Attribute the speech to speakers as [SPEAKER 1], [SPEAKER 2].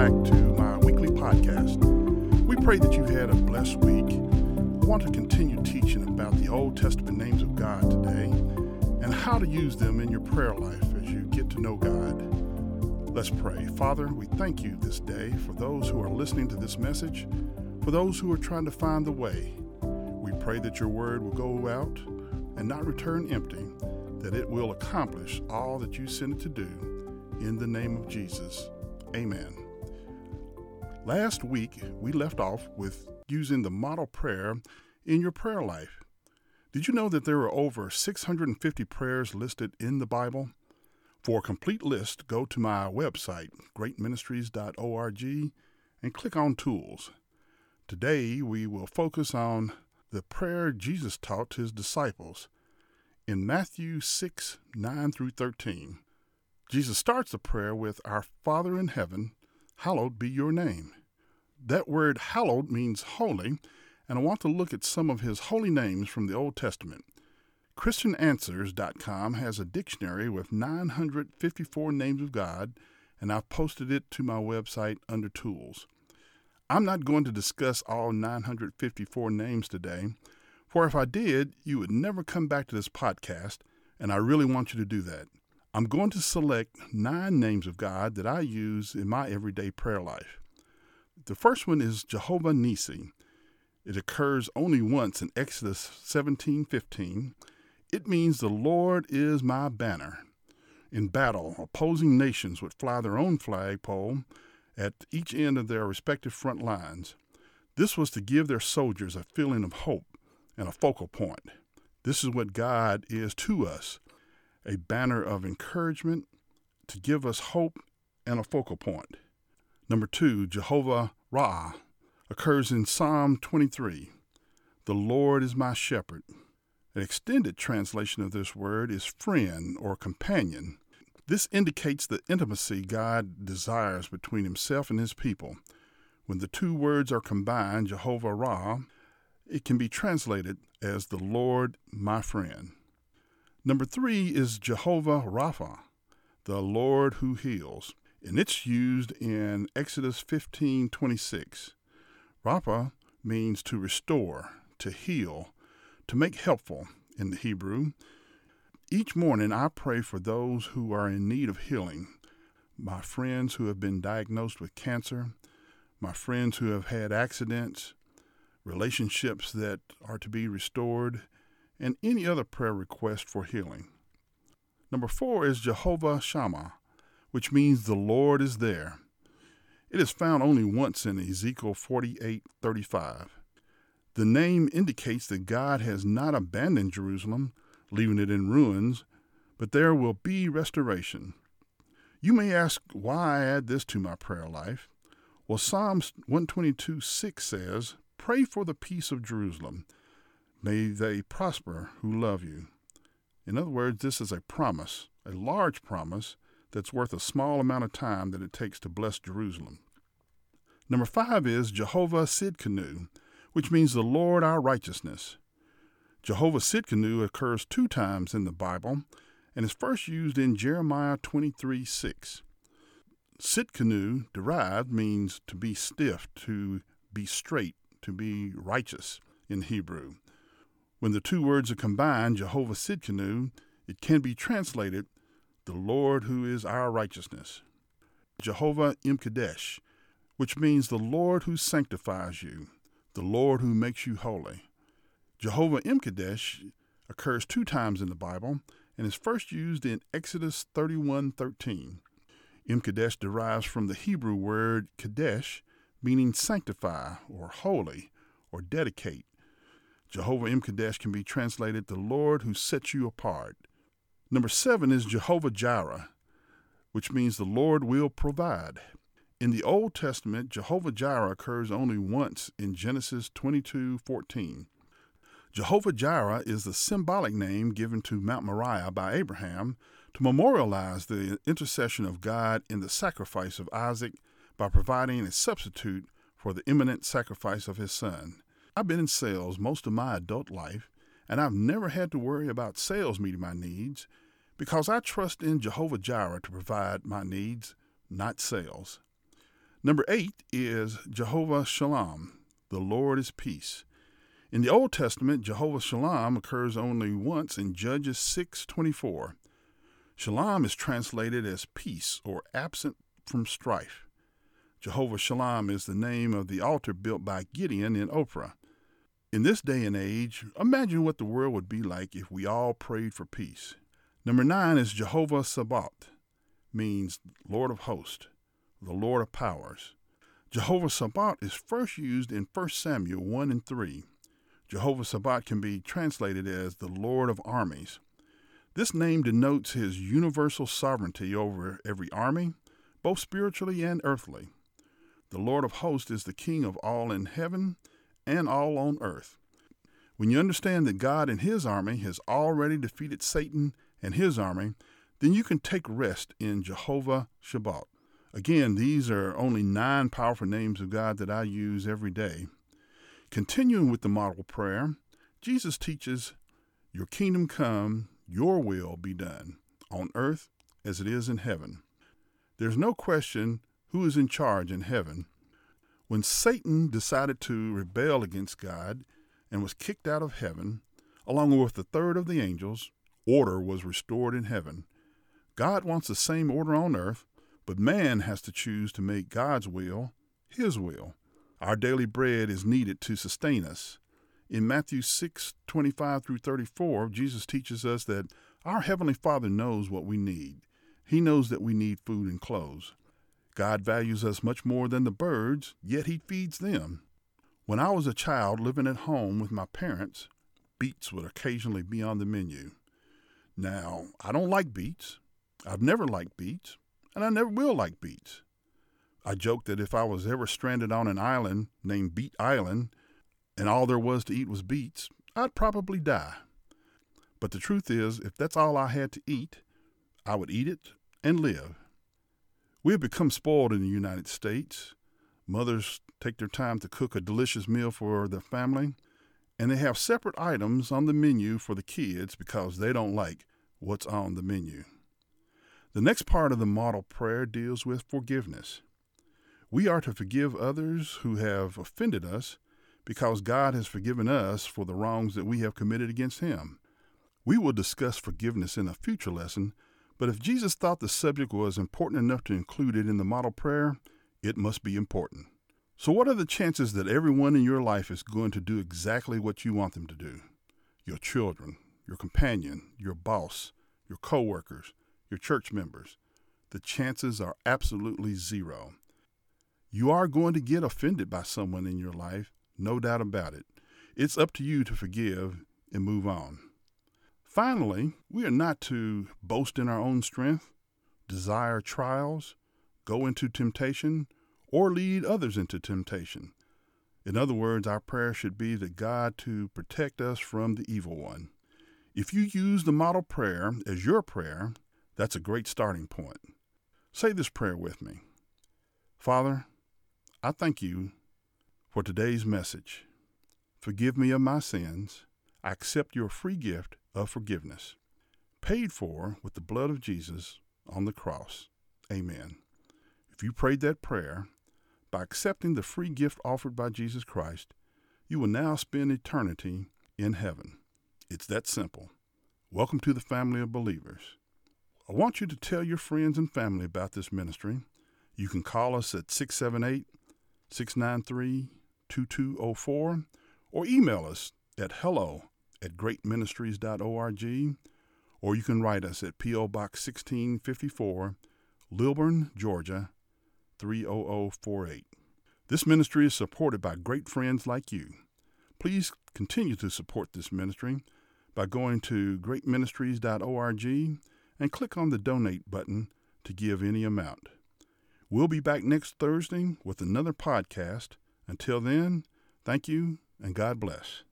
[SPEAKER 1] back to my weekly podcast. We pray that you've had a blessed week. I want to continue teaching about the Old Testament names of God today and how to use them in your prayer life as you get to know God. Let's pray. Father, we thank you this day for those who are listening to this message, for those who are trying to find the way. We pray that your word will go out and not return empty, that it will accomplish all that you sent it to do. In the name of Jesus. Amen. Last week, we left off with using the model prayer in your prayer life. Did you know that there are over 650 prayers listed in the Bible? For a complete list, go to my website, greatministries.org, and click on Tools. Today, we will focus on the prayer Jesus taught his disciples in Matthew 6 9 through 13. Jesus starts the prayer with, Our Father in heaven, hallowed be your name. That word hallowed means holy, and I want to look at some of his holy names from the Old Testament. ChristianAnswers.com has a dictionary with 954 names of God, and I've posted it to my website under Tools. I'm not going to discuss all 954 names today, for if I did, you would never come back to this podcast, and I really want you to do that. I'm going to select nine names of God that I use in my everyday prayer life. The first one is Jehovah Nisi. It occurs only once in Exodus 17:15. It means the Lord is my banner. In battle, opposing nations would fly their own flagpole at each end of their respective front lines. This was to give their soldiers a feeling of hope and a focal point. This is what God is to us a banner of encouragement to give us hope and a focal point. Number two, Jehovah Ra occurs in Psalm 23. The Lord is my shepherd. An extended translation of this word is friend or companion. This indicates the intimacy God desires between himself and his people. When the two words are combined, Jehovah Ra, it can be translated as the Lord my friend. Number three is Jehovah Rapha, the Lord who heals, and it's used in Exodus 15:26. Rapha means to restore, to heal, to make helpful in the Hebrew. Each morning I pray for those who are in need of healing, my friends who have been diagnosed with cancer, my friends who have had accidents, relationships that are to be restored, and any other prayer request for healing. Number four is Jehovah Shammah, which means the Lord is there. It is found only once in Ezekiel 48:35. The name indicates that God has not abandoned Jerusalem, leaving it in ruins, but there will be restoration. You may ask why I add this to my prayer life. Well, Psalms 122 6 says, Pray for the peace of Jerusalem. May they prosper who love you. In other words, this is a promise, a large promise that's worth a small amount of time that it takes to bless Jerusalem. Number five is Jehovah Sidkenu, which means the Lord our righteousness. Jehovah Sidkenu occurs two times in the Bible and is first used in Jeremiah 23 6. Sidkenu, derived, means to be stiff, to be straight, to be righteous in Hebrew. When the two words are combined, Jehovah Sidkenu, it can be translated, the Lord who is our righteousness. Jehovah Imkadesh, which means the Lord who sanctifies you, the Lord who makes you holy. Jehovah Imkadesh occurs two times in the Bible and is first used in Exodus 31:13. Imkadesh derives from the Hebrew word kadesh, meaning sanctify or holy or dedicate. Jehovah Imkadesh can be translated the Lord who sets you apart. Number seven is Jehovah Jireh, which means the Lord will provide. In the Old Testament, Jehovah Jireh occurs only once in Genesis 22:14. Jehovah Jireh is the symbolic name given to Mount Moriah by Abraham to memorialize the intercession of God in the sacrifice of Isaac by providing a substitute for the imminent sacrifice of his son. I've been in sales most of my adult life, and I've never had to worry about sales meeting my needs because I trust in Jehovah Jireh to provide my needs, not sales. Number eight is Jehovah Shalom, the Lord is peace. In the Old Testament, Jehovah Shalom occurs only once in Judges 6:24. Shalom is translated as peace or absent from strife. Jehovah Shalom is the name of the altar built by Gideon in Ophrah. In this day and age, imagine what the world would be like if we all prayed for peace. Number nine is Jehovah Sabaoth, means Lord of hosts, the Lord of powers. Jehovah Sabaoth is first used in 1 Samuel 1 and 3. Jehovah Sabaoth can be translated as the Lord of armies. This name denotes his universal sovereignty over every army, both spiritually and earthly. The Lord of hosts is the King of all in heaven and all on earth. When you understand that God and his army has already defeated Satan and his army, then you can take rest in Jehovah Sabaoth. Again, these are only nine powerful names of God that I use every day. Continuing with the model prayer, Jesus teaches, Your kingdom come, your will be done, on earth as it is in heaven. There's no question who is in charge in heaven when Satan decided to rebel against God and was kicked out of heaven, along with a third of the angels, order was restored in heaven. God wants the same order on earth, but man has to choose to make God's will his will. Our daily bread is needed to sustain us. In Matthew 6 25 through 34, Jesus teaches us that our Heavenly Father knows what we need. He knows that we need food and clothes. God values us much more than the birds, yet He feeds them. When I was a child living at home with my parents, beets would occasionally be on the menu. Now, I don't like beets. I've never liked beets, and I never will like beets. I joke that if I was ever stranded on an island named Beet Island and all there was to eat was beets, I'd probably die. But the truth is, if that's all I had to eat, I would eat it and live. We have become spoiled in the United States. Mothers take their time to cook a delicious meal for their family, and they have separate items on the menu for the kids because they don't like what's on the menu. The next part of the model prayer deals with forgiveness. We are to forgive others who have offended us because God has forgiven us for the wrongs that we have committed against Him. We will discuss forgiveness in a future lesson but if Jesus thought the subject was important enough to include it in the model prayer, it must be important. So, what are the chances that everyone in your life is going to do exactly what you want them to do? Your children, your companion, your boss, your coworkers, your church members. The chances are absolutely zero. You are going to get offended by someone in your life, no doubt about it. It's up to you to forgive and move on. Finally, we are not to boast in our own strength, desire trials, go into temptation, or lead others into temptation. In other words, our prayer should be that God to protect us from the evil one. If you use the model prayer as your prayer, that's a great starting point. Say this prayer with me Father, I thank you for today's message. Forgive me of my sins. I accept your free gift of forgiveness, paid for with the blood of Jesus on the cross. Amen. If you prayed that prayer, by accepting the free gift offered by Jesus Christ, you will now spend eternity in heaven. It's that simple. Welcome to the family of believers. I want you to tell your friends and family about this ministry. You can call us at 678 693 2204 or email us at hello at greatministries.org, or you can write us at P.O. Box 1654, Lilburn, Georgia 30048. This ministry is supported by great friends like you. Please continue to support this ministry by going to greatministries.org and click on the donate button to give any amount. We'll be back next Thursday with another podcast. Until then, thank you and God bless.